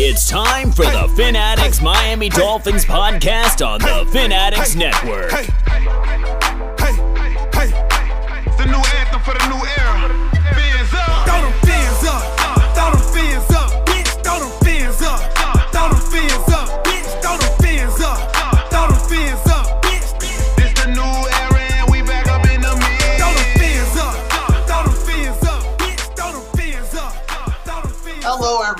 It's time for the Fin Addicts Miami Dolphins podcast on the Fin Addicts Network.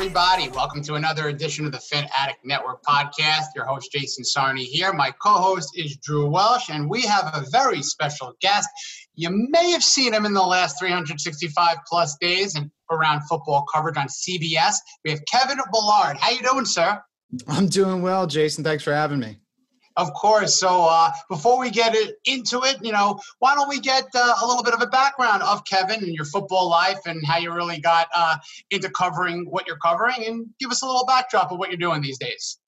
Everybody. Welcome to another edition of the Fin Addict Network podcast. Your host, Jason Sarney, here. My co host is Drew Welch, and we have a very special guest. You may have seen him in the last 365 plus days and around football coverage on CBS. We have Kevin Boilard. How you doing, sir? I'm doing well, Jason. Thanks for having me. Of course. So uh, before we get into it, you know, why don't we get uh, a little bit of a background of Kevin and your football life and how you really got uh, into covering what you're covering, and give us a little backdrop of what you're doing these days.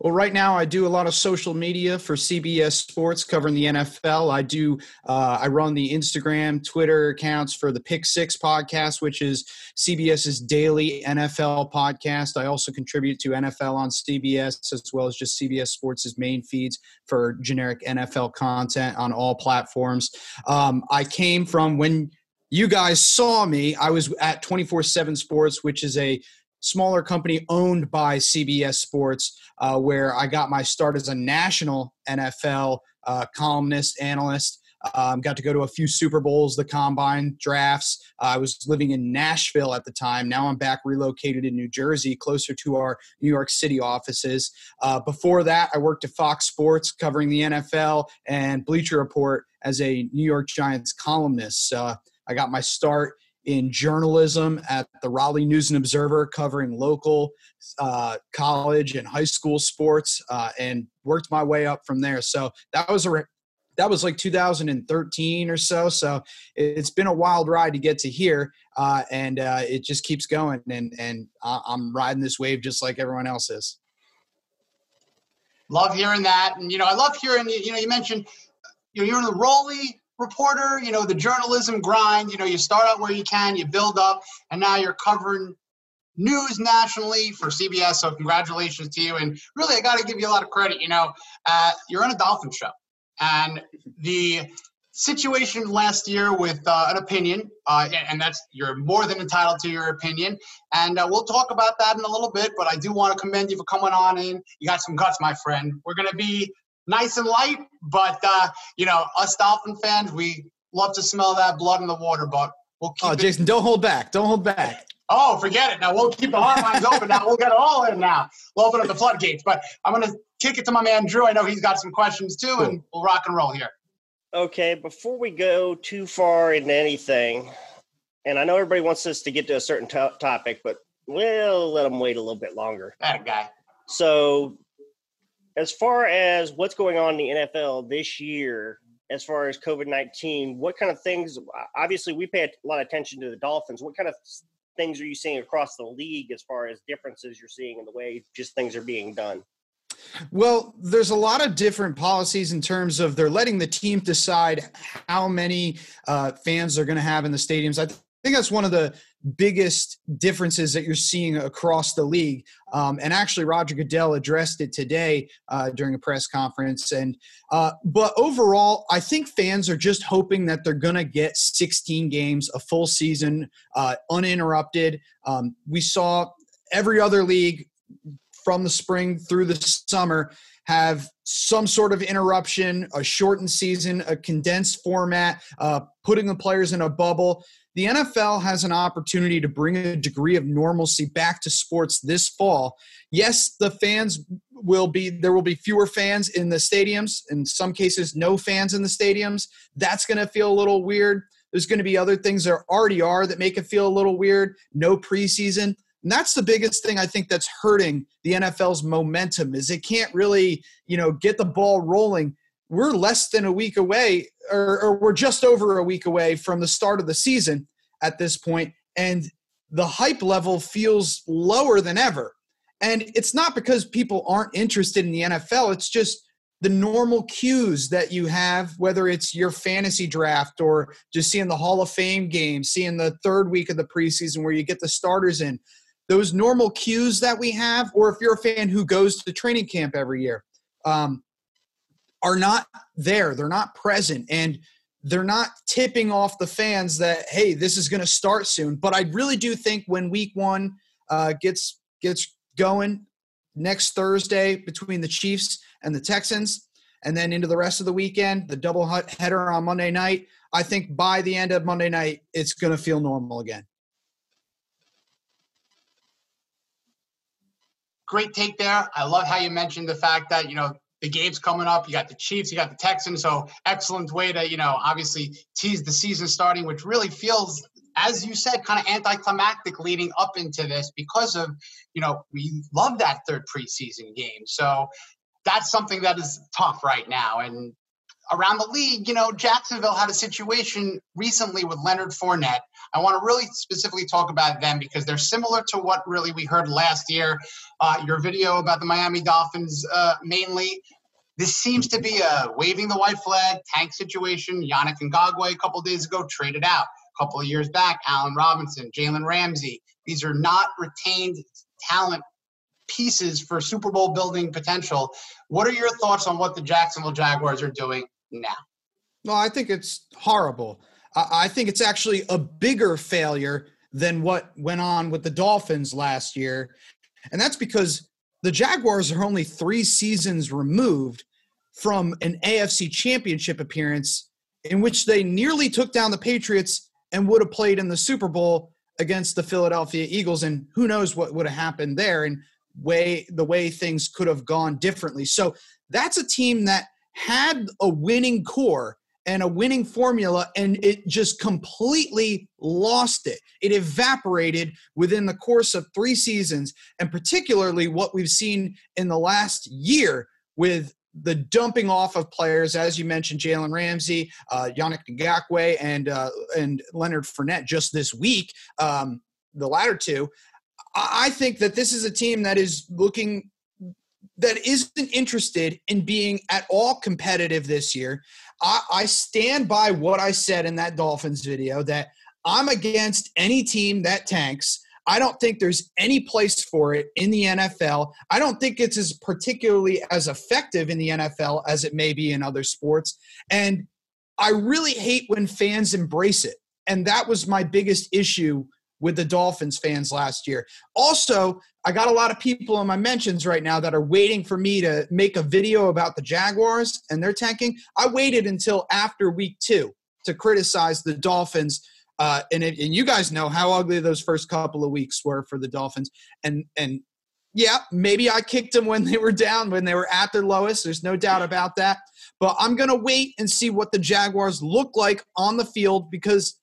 Well, right now I do a lot of social media for CBS Sports covering the NFL. I do uh, I run the Instagram, Twitter accounts for the Pick Six podcast, which is CBS's daily NFL podcast. I also contribute to NFL on CBS as well as just CBS Sports' main feeds for generic NFL content on all platforms. Um, I came from when you guys saw me. I was at 24 7 Sports, which is a smaller company owned by CBS Sports, uh, where I got my start as a national NFL uh, columnist, analyst. Um, got to go to a few Super Bowls, the combine drafts. Uh, I was living in Nashville at the time. Now I'm back relocated in New Jersey, closer to our New York City offices. Uh, before that, I worked at Fox Sports covering the NFL and Bleacher Report as a New York Giants columnist. Uh, I got my start in journalism at the Raleigh News and Observer, covering local uh, college and high school sports, uh, and worked my way up from there. So that was a that was like 2013 or so. So it's been a wild ride to get to here, uh, and uh, it just keeps going. And and I'm riding this wave just like everyone else is. Love hearing that, and you know, I love hearing you know, you mentioned you know, you're in the Raleigh reporter. You know, the journalism grind. You know, you start out where you can, you build up, and now you're covering news nationally for CBS. So congratulations to you, and really, I got to give you a lot of credit. You know, uh, you're on a Dolphin show, and the situation last year with uh, an opinion, uh, and- that's you're more than entitled to your opinion, and uh, we'll talk about that in a little bit. But I do want to commend you for coming on in. You got some guts, my friend. We're gonna be nice and light, but uh, you know, us Dolphin fans, we love to smell that blood in the water. But we'll keep Oh, it. Jason, don't hold back. Don't hold back. Oh, forget it. Now we'll keep the hotlines open. Now we'll get it all in. Now we'll open up the floodgates. But I'm gonna kick it to my man Drew. I know he's got some questions too, and we'll rock and roll here. Okay, before we go too far into anything, and I know everybody wants us to get to a certain to- topic, but we'll let them wait a little bit longer. That guy. So, as far as what's going on in the NFL this year, as far as COVID 19, what kind of things? Obviously, we pay a lot of attention to the Dolphins. What kind of things are you seeing across the league as far as differences you're seeing in the way just things are being done? Well, there's a lot of different policies in terms of they're letting the team decide how many uh, fans they're going to have in the stadiums. I th- think that's one of the biggest differences that you're seeing across the league. Um, and actually, Roger Goodell addressed it today uh, during a press conference. And uh, but overall, I think fans are just hoping that they're going to get 16 games, a full season, uh, uninterrupted. Um, we saw every other league from the spring through the summer have some sort of interruption, a shortened season, a condensed format, uh, putting the players in a bubble. The NFL has an opportunity to bring a degree of normalcy back to sports this fall. Yes, the fans will be there will be fewer fans in the stadiums, in some cases no fans in the stadiums. That's going to feel a little weird. There's going to be other things that already are that make it feel a little weird. No preseason. And that's the biggest thing I think that's hurting the NFL's momentum is it can't really, you know, get the ball rolling. We're less than a week away, or, or we're just over a week away from the start of the season at this point, and the hype level feels lower than ever. And it's not because people aren't interested in the NFL. It's just the normal cues that you have, whether it's your fantasy draft or just seeing the Hall of Fame game, seeing the third week of the preseason where you get the starters in those normal cues that we have, or if you're a fan who goes to training camp every year, um, are not there. They're not present. And they're not tipping off the fans that hey this is going to start soon but i really do think when week one uh, gets gets going next thursday between the chiefs and the texans and then into the rest of the weekend the double header on monday night i think by the end of monday night it's going to feel normal again great take there i love how you mentioned the fact that you know the games coming up. You got the Chiefs, you got the Texans. So excellent way to, you know, obviously tease the season starting, which really feels, as you said, kind of anticlimactic leading up into this because of, you know, we love that third preseason game. So that's something that is tough right now. And around the league, you know, Jacksonville had a situation recently with Leonard Fournette. I want to really specifically talk about them because they're similar to what really we heard last year. Uh, your video about the Miami Dolphins, uh, mainly. This seems to be a waving the white flag tank situation. Yannick Ngakoue a couple days ago traded out. A couple of years back, Allen Robinson, Jalen Ramsey. These are not retained talent pieces for Super Bowl building potential. What are your thoughts on what the Jacksonville Jaguars are doing now? Well, I think it's horrible. I think it's actually a bigger failure than what went on with the Dolphins last year. And that's because the Jaguars are only three seasons removed from an AFC championship appearance in which they nearly took down the Patriots and would have played in the Super Bowl against the Philadelphia Eagles. And who knows what would have happened there and way the way things could have gone differently. So that's a team that had a winning core and a winning formula and it just completely lost it. It evaporated within the course of three seasons, and particularly what we've seen in the last year with the dumping off of players, as you mentioned, Jalen Ramsey, uh, Yannick Ngakoue, and uh, and Leonard Fournette just this week. Um, the latter two, I think that this is a team that is looking that isn't interested in being at all competitive this year. I, I stand by what I said in that Dolphins video that I'm against any team that tanks. I don't think there's any place for it in the NFL. I don't think it's as particularly as effective in the NFL as it may be in other sports. And I really hate when fans embrace it. And that was my biggest issue with the Dolphins fans last year. Also, I got a lot of people in my mentions right now that are waiting for me to make a video about the Jaguars and their tanking. I waited until after week two to criticize the Dolphins. Uh, and, it, and you guys know how ugly those first couple of weeks were for the Dolphins. And and yeah, maybe I kicked them when they were down, when they were at their lowest. There's no doubt about that. But I'm going to wait and see what the Jaguars look like on the field because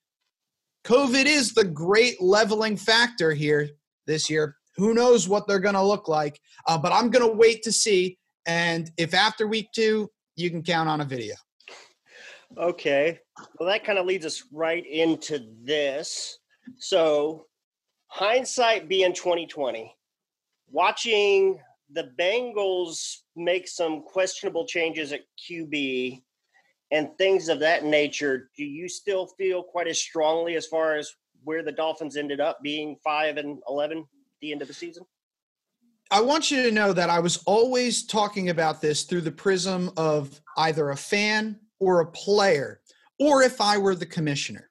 COVID is the great leveling factor here this year. Who knows what they're going to look like? Uh, but I'm going to wait to see. And if after week two, you can count on a video. Okay. Well, that kind of leads us right into this. So, hindsight being 2020, watching the Bengals make some questionable changes at QB and things of that nature, do you still feel quite as strongly as far as where the Dolphins ended up being five and eleven at the end of the season? I want you to know that I was always talking about this through the prism of either a fan or a player, or if I were the commissioner.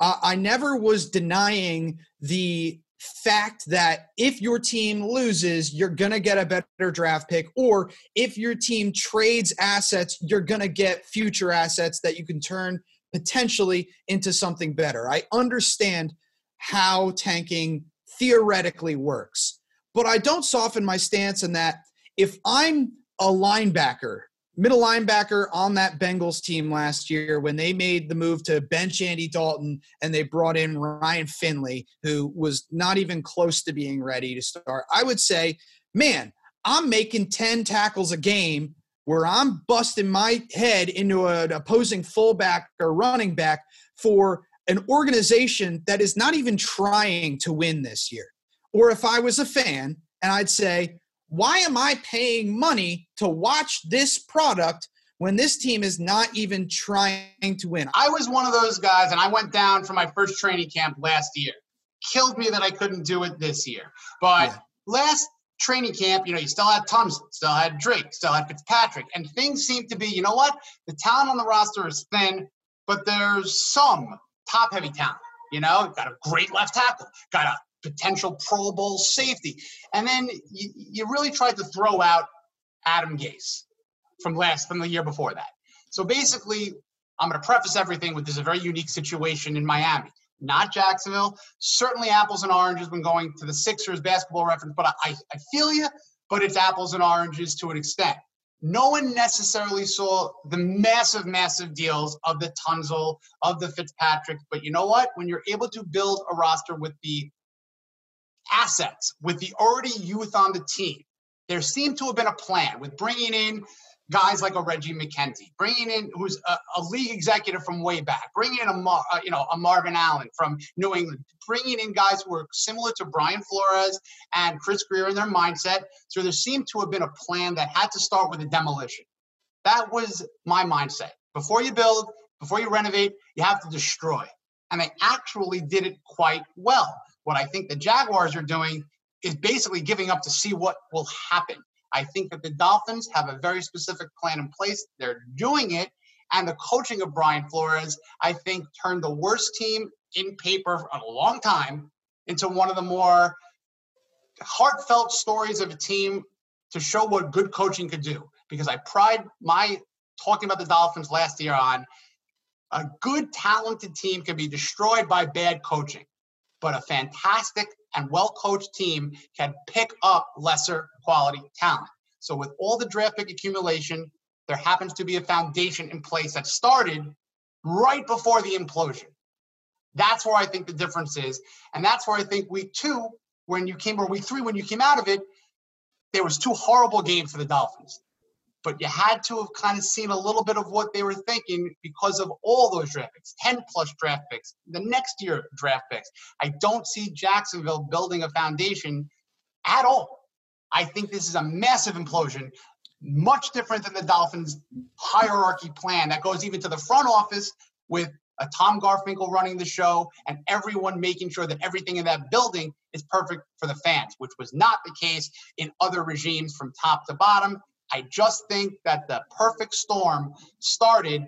Uh, I never was denying the fact that if your team loses, you're going to get a better draft pick, or if your team trades assets, you're going to get future assets that you can turn potentially into something better. I understand how tanking theoretically works, but I don't soften my stance in that if I'm a linebacker middle linebacker on that Bengals team last year when they made the move to bench Andy Dalton and they brought in Ryan Finley, who was not even close to being ready to start. I would say, man, I'm making 10 tackles a game where I'm busting my head into an opposing fullback or running back for an organization that is not even trying to win this year. Or if I was a fan and I'd say, why am I paying money to watch this product when this team is not even trying to win? I was one of those guys, and I went down for my first training camp last year. killed me that I couldn't do it this year. But Yeah. last training camp, you know, you still had Thompson, still had Drake, still had Fitzpatrick, and things seem to be, you know what? The talent on the roster is thin, but there's some top heavy talent. You know, got a great left tackle, got a potential Pro Bowl safety. And then you, you really tried to throw out Adam Gase from last from the year before that. So basically, I'm going to preface everything with this is a very unique situation in Miami, not Jacksonville. Certainly, apples and oranges when going to the Sixers basketball reference, but I, I feel you. But it's apples and oranges to an extent. No one necessarily saw the massive, massive deals of the Tunsil, of the Fitzpatrick. But you know what? When you're able to build a roster with the assets, with the already youth on the team, there seemed to have been a plan with bringing in guys like a Reggie McKenzie, bringing in who's a, a league executive from way back, bringing in a Mar, uh, you know a Marvin Allen from New England, bringing in guys who were similar to Brian Flores and Chris Grier in their mindset. So there seemed to have been a plan that had to start with a demolition. That was my mindset. Before you build, before you renovate, you have to destroy. And they actually did it quite well. What I think the Jaguars are doing is basically giving up to see what will happen. I think that the Dolphins have a very specific plan in place. They're doing it. And the coaching of Brian Flores, I think, turned the worst team in paper for a long time into one of the more heartfelt stories of a team to show what good coaching could do. Because I pride my talking about the Dolphins last year on a good, talented team can be destroyed by bad coaching, but a fantastic and well coached team can pick up lesser quality talent. So, with all the draft pick accumulation, there happens to be a foundation in place that started right before the implosion. That's where I think the difference is. And that's where I think week two, when you came, or week three, when you came out of it, there was two horrible games for the Dolphins. But you had to have kind of seen a little bit of what they were thinking because of all those draft picks, 10 plus draft picks, the next year draft picks. I don't see Jacksonville building a foundation at all. I think this is a massive implosion, much different than the Dolphins' hierarchy plan that goes even to the front office with a Tom Garfinkel running the show and everyone making sure that everything in that building is perfect for the fans, which was not the case in other regimes from top to bottom. I just think that the perfect storm started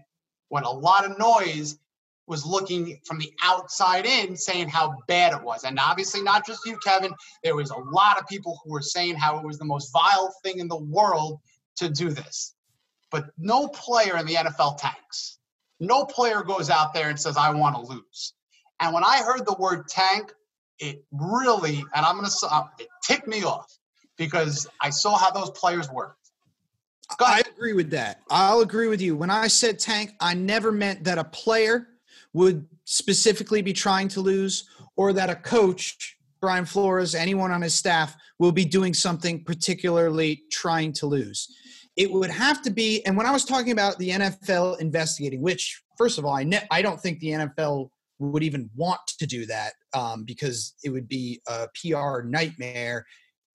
when a lot of noise was looking from the outside in saying how bad it was. And obviously, not just you, Kevin, there was a lot of people who were saying how it was the most vile thing in the world to do this. But no player in the NFL tanks. No player goes out there and says, I want to lose. And when I heard the word tank, it really, and I'm going to, uh, it ticked me off because I saw how those players worked. I agree with that. I'll agree with you. When I said tank, I never meant that a player would specifically be trying to lose or that a coach, Brian Flores, anyone on his staff will be doing something particularly trying to lose. It would have to be, and when I was talking about the NFL investigating, which, first of all, I, ne- I don't think the NFL would even want to do that um, because it would be a PR nightmare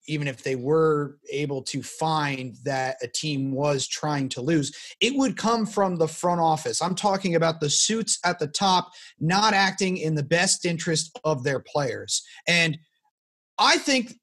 even if they were able to find that a team was trying to lose, it would come from the front office. I'm talking about the suits at the top not acting in the best interest of their players. And I think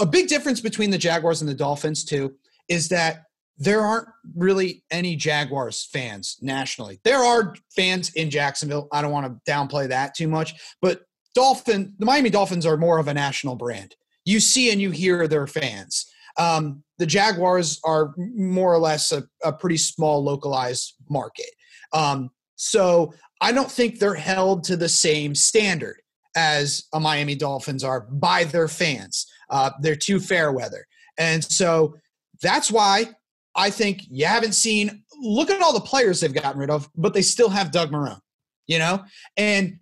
a big difference between the Jaguars and the Dolphins, too, is that there aren't really any Jaguars fans nationally. There are fans in Jacksonville. I don't want to downplay that too much, but Dolphin, the Miami Dolphins are more of a national brand you see and you hear their fans. Um, the Jaguars are more or less a, a pretty small localized market. Um, so I don't think they're held to the same standard as a Miami Dolphins are by their fans. Uh, they're too fair weather. And so that's why I think you haven't seen, look at all the players they've gotten rid of, but they still have Doug Marrone, you know? And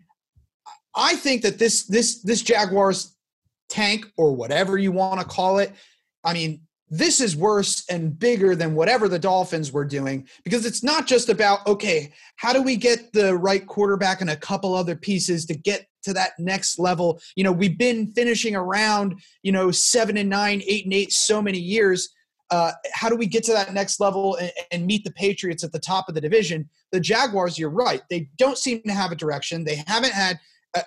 I think that this, this, this Jaguars tank or whatever you want to call it. I mean, this is worse and bigger than whatever the Dolphins were doing because it's not just about, okay, how do we get the right quarterback and a couple other pieces to get to that next level? You know, we've been finishing around, you know, seven and nine, eight and eight so many years. Uh, how do we get to that next level and, and meet the Patriots at the top of the division? The Jaguars, you're right. They don't seem to have a direction. They haven't had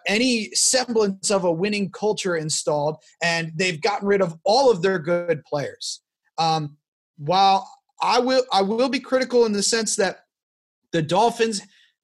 any semblance of a winning culture installed, and they've gotten rid of all of their good players. Um, while I will, I will be critical in the sense that the Dolphins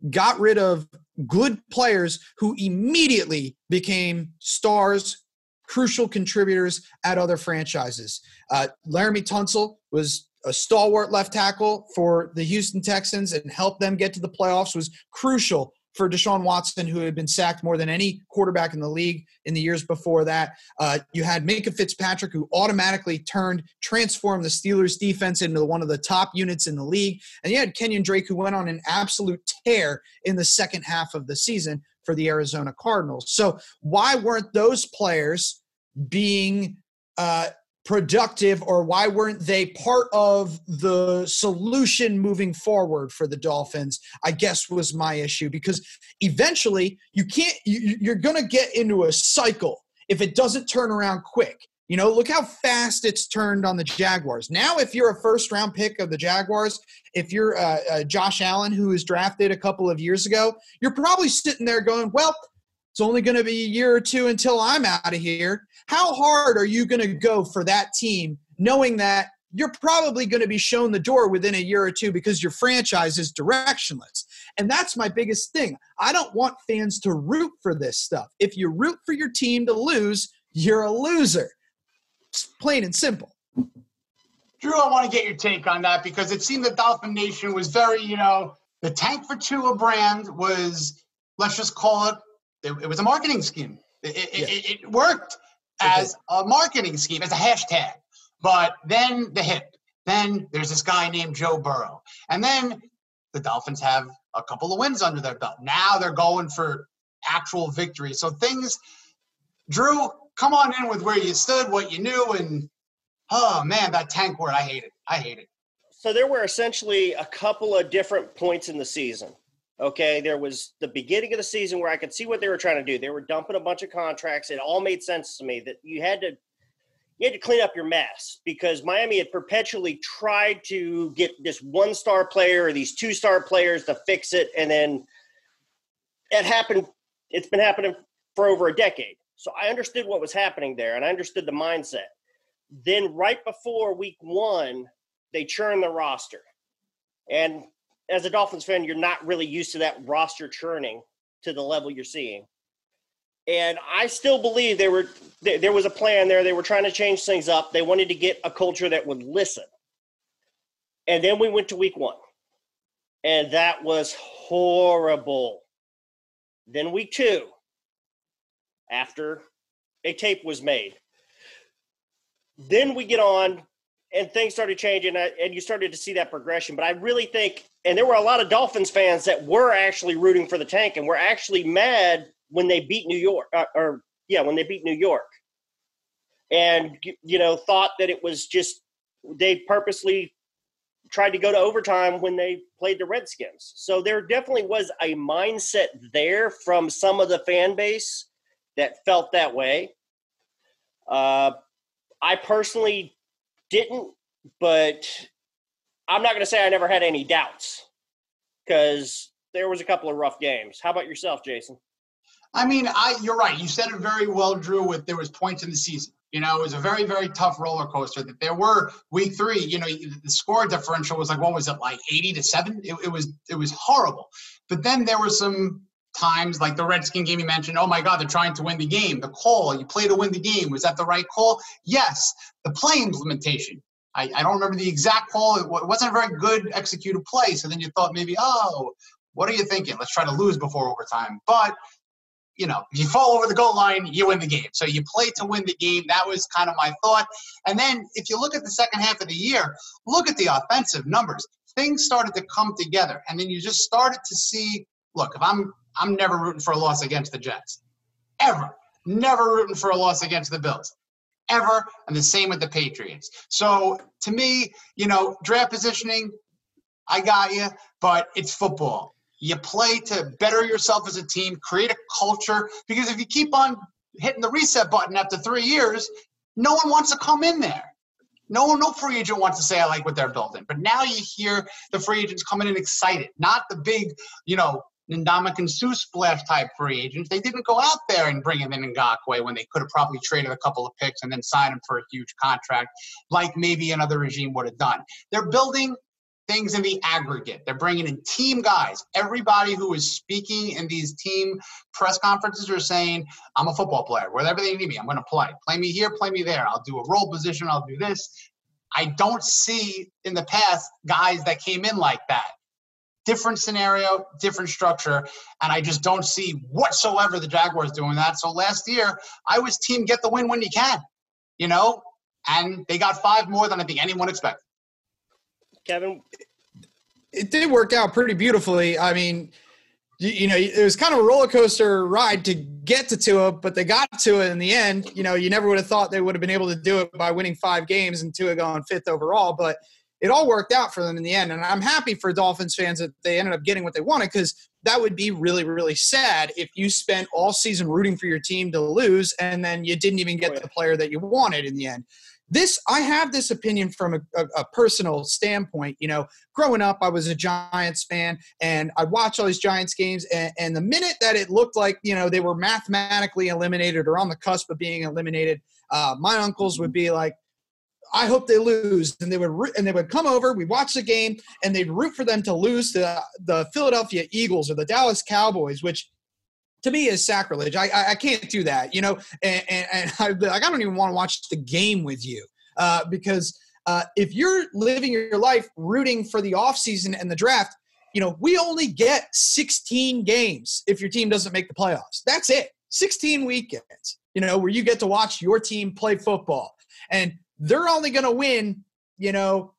got rid of good players who immediately became stars, crucial contributors at other franchises. Uh, Laremy Tunsil was a stalwart left tackle for the Houston Texans and helped them get to the playoffs was crucial for Deshaun Watson, who had been sacked more than any quarterback in the league in the years before that. Uh, you had Minkah Fitzpatrick, who automatically turned, transformed the Steelers' defense into one of the top units in the league. And you had Kenyon Drake, who went on an absolute tear in the second half of the season for the Arizona Cardinals. So, why weren't those players being uh, productive or why weren't they part of the solution moving forward for the dolphins i guess was my issue. Because eventually you can't you, you're going to get into a cycle if it doesn't turn around quick. You know look how fast it's turned on the jaguars. Now if you're a first round pick of the jaguars if you're uh, uh, josh allen who was drafted a couple of years ago you're probably sitting there going well it's only going to be a year or two until I'm out of here. How hard are you going to go for that team, knowing that you're probably going to be shown the door within a year or two because your franchise is directionless? And that's my biggest thing. I don't want fans to root for this stuff. If you root for your team to lose, you're a loser. It's plain and simple. Drew, I want to get your take on that because it seemed that Dolphin Nation was very, you know, the tank for Tua brand was, let's just call it it, it was a marketing scheme. It, it, yeah. it, it worked as a marketing scheme, as a hashtag. But then the hip. Then there's this guy named Joe Burrow. And then the Dolphins have a couple of wins under their belt. Now they're going for actual victory. So things, Drew, come on in with where you stood, what you knew, and oh man, that tank word, I hate it. I hate it. So there were essentially a couple of different points in the season. Okay, there was the beginning of the season where I could see what they were trying to do. They were dumping a bunch of contracts. It all made sense to me that you had to you had to clean up your mess because Miami had perpetually tried to get this one star player or these two star players to fix it, and then it happened. It's been happening for over a decade. So I understood what was happening there, and I understood the mindset. Then right before week one, they churned the roster, and as a Dolphins fan, you're not really used to that roster churning to the level you're seeing. And I still believe there were there was a plan there. They were trying to change things up. They wanted to get a culture that would listen. And then we went to week one, and that was horrible. Then week two, after a tape was made, then we get on and things started changing uh, and you started to see that progression but i really think and there were a lot of dolphins fans that were actually rooting for the tank and were actually mad when they beat new york uh, or yeah when they beat new york. And you know thought that it was just they purposely tried to go to overtime when they played the redskins. So there definitely was a mindset there from some of the fan base that felt that way. Uh, i personally didn't, but I'm not going to say I never had any doubts because there was a couple of rough games. How about yourself, Jason? I mean, I you're right. You said it very well, Drew. With there was points in the season. You know, it was a very, very tough roller coaster. That there were week three. You know, the score differential was like what was it like eighty to seven? It, it was it was horrible. But then there were some times like the Redskin game you mentioned. Oh my God, they're trying to win the game. The call you play to win the game was that the right call? Yes. The play implementation. I, I don't remember the exact call. It wasn't a very good executed play. So then you thought maybe, oh, what are you thinking? Let's try to lose before overtime. But you know, you fall over the goal line, you win the game. So you play to win the game. That was kind of my thought. And then if you look at the second half of the year, look at the offensive numbers. Things started to come together. And then you just started to see look, if I'm I'm never rooting for a loss against the Jets. Ever. Never rooting for a loss against the Bills. Ever. And the same with the Patriots. So to me, you know, draft positioning, I got you, but it's football. You play to better yourself as a team, create a culture, because if you keep on hitting the reset button after three years, no one wants to come in there. No no free agent wants to say I like what they're building. But now you hear the free agents coming in excited, not the big, you know, Ndamukong Suh splash type free agents. They didn't go out there and bring him in Ngakoue when they could have probably traded a couple of picks and then signed him for a huge contract, like maybe another regime would have done. They're building things in the aggregate. They're bringing in team guys. Everybody who is speaking in these team press conferences are saying, I'm a football player. Wherever they need me, I'm going to play. Play me here, play me there. I'll do a role position, I'll do this. I don't see in the past guys that came in like that. Different scenario, different structure, and I just don't see whatsoever the Jaguars doing that. So last year, I was team get the win when you can, you know, and they got five more than I think anyone expected. Kevin, it did work out pretty beautifully. I mean, you, you, know, it was kind of a roller coaster ride to get to Tua, but they got to it in the end. You know, you never would have thought they would have been able to do it by winning five games and Tua going fifth overall, but it all worked out for them in the end. And I'm happy for Dolphins fans that they ended up getting what they wanted because that would be really, really sad if you spent all season rooting for your team to lose and then you didn't even get the player that you wanted in the end this i have this opinion from a, a, a, personal standpoint you know growing up i was a giants fan and i watched all these giants games and, and, the minute that it looked like you know they were mathematically eliminated or on the cusp of being eliminated uh, my uncles would be like I hope they lose, and they would and they would come over. We watch the game, and they'd root for them to lose to the Philadelphia Eagles or the Dallas Cowboys, which to me is sacrilege. I, I, I can't do that, you know. And, and, and I, like, I don't even want to watch the game with you uh, because uh, if you're living your life rooting for the offseason and the draft, you know, we only get 16 games if your team doesn't make the playoffs. That's it. 16 weekends, you know, where you get to watch your team play football. And they're only going to win, you know,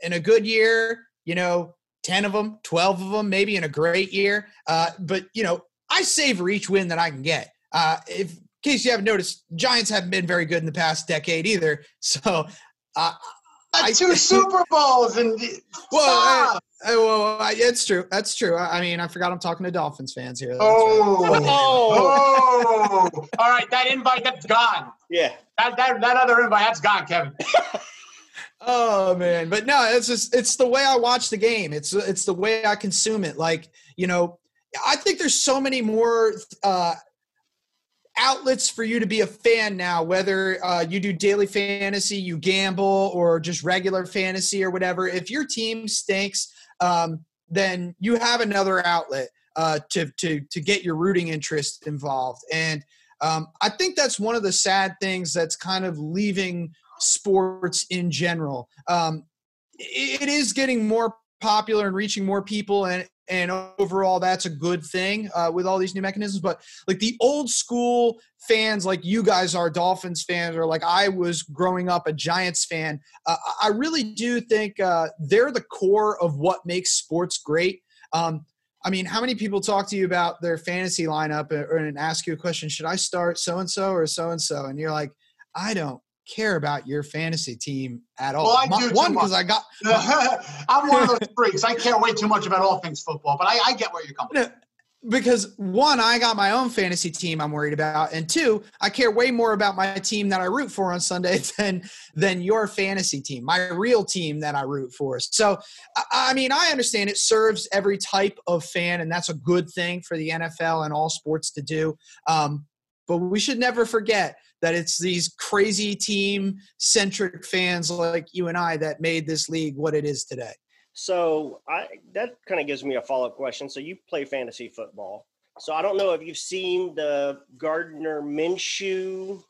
in a good year, you know, 10 of them, 12 of them, maybe in a great year. Uh, but, you know, I savor each win that I can get. Uh, if in case you haven't noticed, Giants haven't been very good in the past decade either. So, uh, I, two Super Bowls and well, uh, well, it's true. That's true. I, I, mean, I forgot I'm talking to Dolphins fans here. That's oh, right. oh, oh! All right, that invite that's gone. Yeah, that that that other invite that's gone, Kevin. oh man, but no, it's just it's the way I watch the game. It's it's the way I consume it. Like you know, I think there's so many more uh, outlets for you to be a fan now, whether uh, you do daily fantasy, you gamble, or just regular fantasy or whatever. If your team stinks, um, then you have another outlet uh, to, to, to get your rooting interest involved. And um, I think that's one of the sad things that's kind of leaving sports in general. Um, it is getting more popular and reaching more people and and overall that's a good thing uh, with all these new mechanisms but like the old school fans like you guys are dolphins fans or like i was growing up a giants fan uh, i really do think uh, they're the core of what makes sports great. Um, i mean how many people talk to you about their fantasy lineup and ask you a question should i start so and so or so and so and you're like i don't care about your fantasy team at all. Well, I do one because I got. I'm one of those freaks. I care way too much about all things football, but I, I get where you're coming. from. Because one, I got my own fantasy team I'm worried about, and two, I care way more about my team that I root for on Sunday than than your fantasy team, my real team that I root for. So, I, I mean, I understand it serves every type of fan, and that's a good thing for the NFL and all sports to do. Um, but we should never forget that it's these crazy team centric fans like you and I that made this league what it is today. So I that kind of gives me a follow up question. So you play fantasy football. So I don't know if you've seen the Gardner Minshew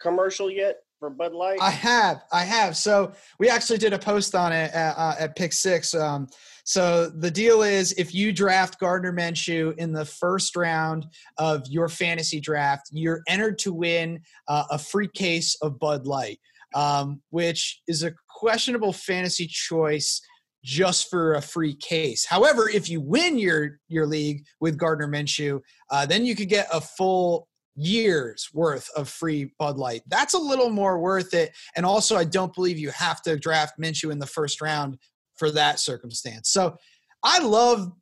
commercial yet for Bud Light. I have, I have. So we actually did a post on it at, uh, at Pick Six. Um, so the deal is if you draft Gardner Minshew in the first round of your fantasy draft, you're entered to win uh, a free case of Bud Light, um, which is a questionable fantasy choice just for a free case. However, if you win your your league with Gardner Minshew, uh, then you could get a full years worth of free Bud Light. That's a little more worth it. And also, I don't believe you have to draft Minshew in the first round for that circumstance. So I love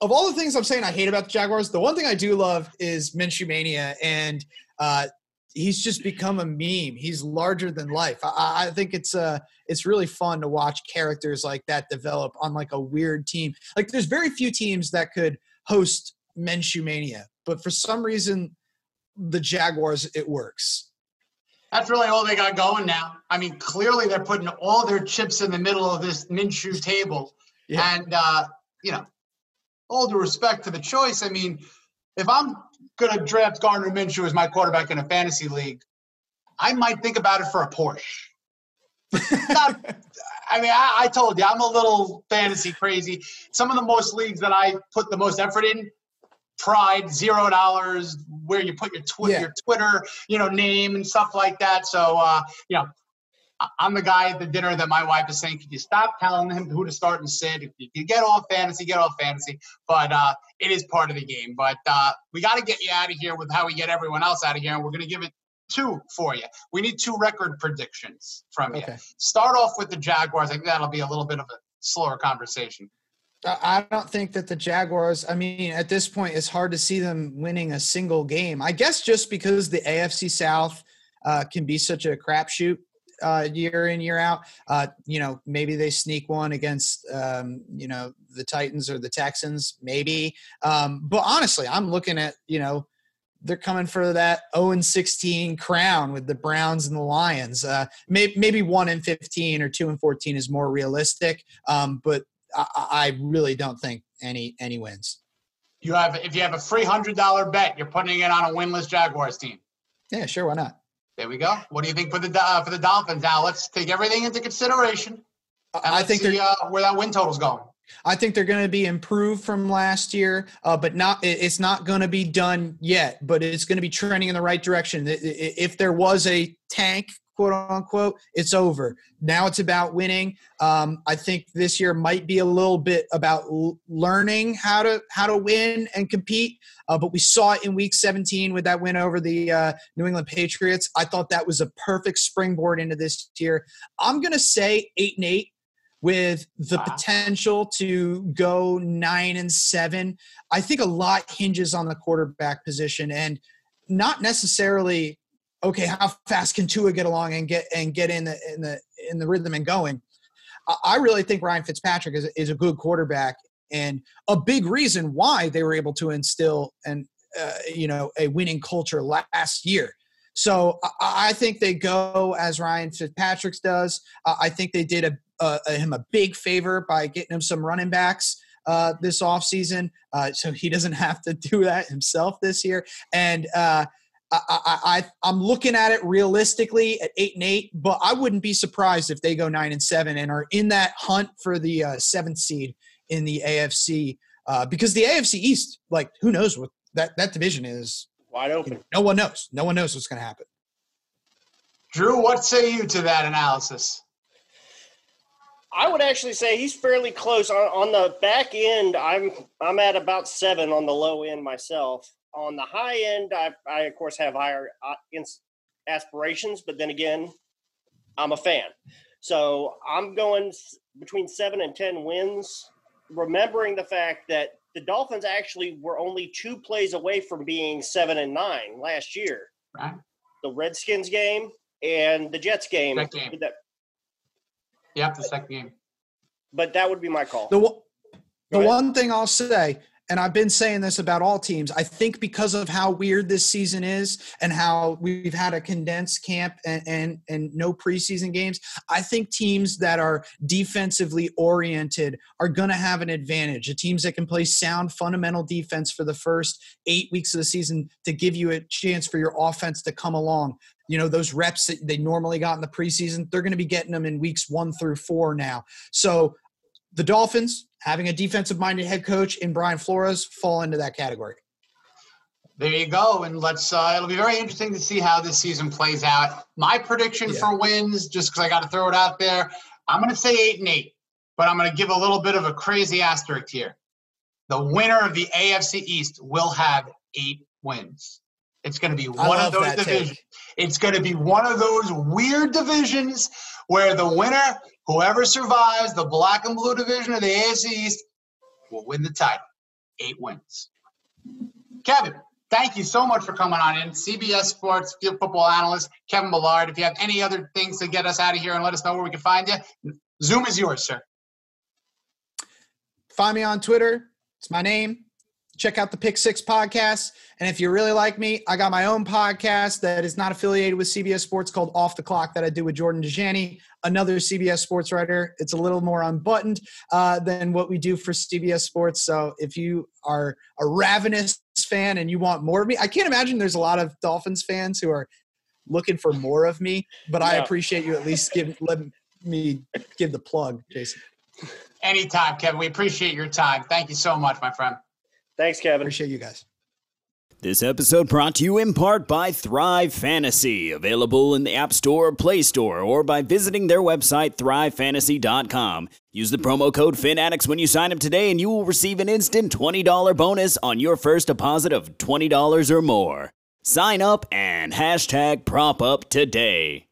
of all the things I'm saying I hate about the Jaguars, the one thing I do love is Minshew Mania. And uh, he's just become a meme. He's larger than life. I, I think it's uh it's really fun to watch characters like that develop on like a weird team. Like there's very few teams that could host Minshew Mania, but for some reason the Jaguars it works. That's really all they got going now. I mean, clearly they're putting all their chips in the middle of this Minshew table. Yeah. And, uh, you know, all due respect to the choice, I mean, if I'm going to draft Gardner Minshew as my quarterback in a fantasy league, I might think about it for a Porsche. Not, I mean, I, I told you, I'm a little fantasy crazy. Some of the most leagues that I put the most effort in, Pride, zero dollars, where you put your twi- Yeah. your Twitter, you know, name and stuff like that. So, uh, you know, I'm the guy at the dinner that my wife is saying, "Could you stop telling him who to start and sit? If you can get off fantasy, get off fantasy." But uh, it is part of the game. But uh, we got to get you out of here with how we get everyone else out of here, and we're going to give it two for you. We need two record predictions from you. Okay. Start off with the Jaguars. I think that'll be a little bit of a slower conversation. I don't think that the Jaguars, I mean, at this point, it's hard to see them winning a single game. I guess just because the AFC South uh, can be such a crapshoot uh, year in, year out. Uh, you know, maybe they sneak one against, um, you know, the Titans or the Texans, maybe. Um, but honestly, I'm looking at, you know, they're coming for that 0 and 16 crown with the Browns and the Lions. Uh, maybe, maybe 1 and 15 or 2 and 14 is more realistic. Um, but I, I really don't think any any wins. You have if you have a free hundred dollar bet, you're putting it on a winless Jaguars team. Yeah, sure, why not? There we go. What do you think for the uh, for the Dolphins? Now let's take everything into consideration. And I think see they're uh, where that win total's going. I think they're going to be improved from last year, uh, but not. It's not going to be done yet, but it's going to be trending in the right direction. If there was a tank, quote unquote, it's over. Now it's about winning. Um, I think this year might be a little bit about l- learning how to how to win and compete. Uh, but we saw it in Week 17 with that win over the uh, New England Patriots. I thought that was a perfect springboard into this year. I'm going to say eight and eight with the potential to go nine and seven. I think a lot hinges on the quarterback position and not necessarily okay, how fast can Tua get along and get and get in the in the in the rhythm and going. I- really think Ryan Fitzpatrick is, is a good quarterback and a big reason why they were able to instill and uh, you know a winning culture last year. So I, think they go as Ryan Fitzpatrick does. I think they did a, uh, him a big favor by getting him some running backs uh, this offseason. Uh, so he doesn't have to do that himself this year. And uh, I, I, I, I'm looking at it realistically at eight and eight, but I wouldn't be surprised if they go nine and seven and are in that hunt for the uh, seventh seed in the AFC. Uh, because the AFC East, like, who knows what that, that division is? Wide You open. know, no one knows. No one knows what's going to happen. Drew, what say you to that analysis? I would actually say he's fairly close on, on the back end. I'm I'm at about seven on the low end myself. On the high end, I, I of course have higher uh, aspirations, but then again, I'm a fan. So I'm going between seven and ten wins, remembering the fact that the Dolphins actually were only two plays away from being seven and nine last year. Right? The Redskins game and the Jets game. That game. That, Yep, the second game. but that would be my call. The, one- the one thing I'll say, and I've been saying this about all teams, I think because of how weird this season is and how we've had a condensed camp and, and, and no preseason games, I think teams that are defensively oriented are going to have an advantage. The teams that can play sound fundamental defense for the first eight weeks of the season to give you a chance for your offense to come along. You know, those reps that they normally got in the preseason, they're going to be getting them in weeks one through four now. So the Dolphins, having a defensive minded head coach in Brian Flores, fall into that category. There you go. And let's, uh, it'll be very interesting to see how this season plays out. My prediction Yeah. for wins, just because I got to throw it out there, I'm going to say eight and eight, but I'm going to give a little bit of a crazy asterisk here. The winner of the AFC East will have eight wins. It's going to be one of those that take. divisions. It's going to be one of those weird divisions where the winner, whoever survives the black and blue division of the AFC East, will win the title. Eight wins. Kevin, thank you so much for coming on in. CBS Sports field football analyst Kevin Boilard. If you have any other things to get us out of here and let us know where we can find you, Zoom is yours, sir. Find me on Twitter. It's my name. Check out the Pick Six podcast. And if you really like me, I got my own podcast that is not affiliated with CBS Sports called Off the Clock that I do with Jordan Dajani, another CBS Sports writer. It's a little more unbuttoned uh, than what we do for CBS Sports. So if you are a ravenous fan and you want more of me, I can't imagine there's a lot of Dolphins fans who are looking for more of me, but I appreciate you at least give let me give the plug, Jason. Anytime, Kevin. We appreciate your time. Thank you so much, my friend. Thanks, Kevin. Appreciate you guys. This episode brought to you in part by Thrive Fantasy, available in the App Store, Play Store, or by visiting their website, thrivefantasy.com. Use the promo code FINADDICTS when you sign up today, and you will receive an instant $20 bonus on your first deposit of $20 or more. Sign up and hashtag prop up today.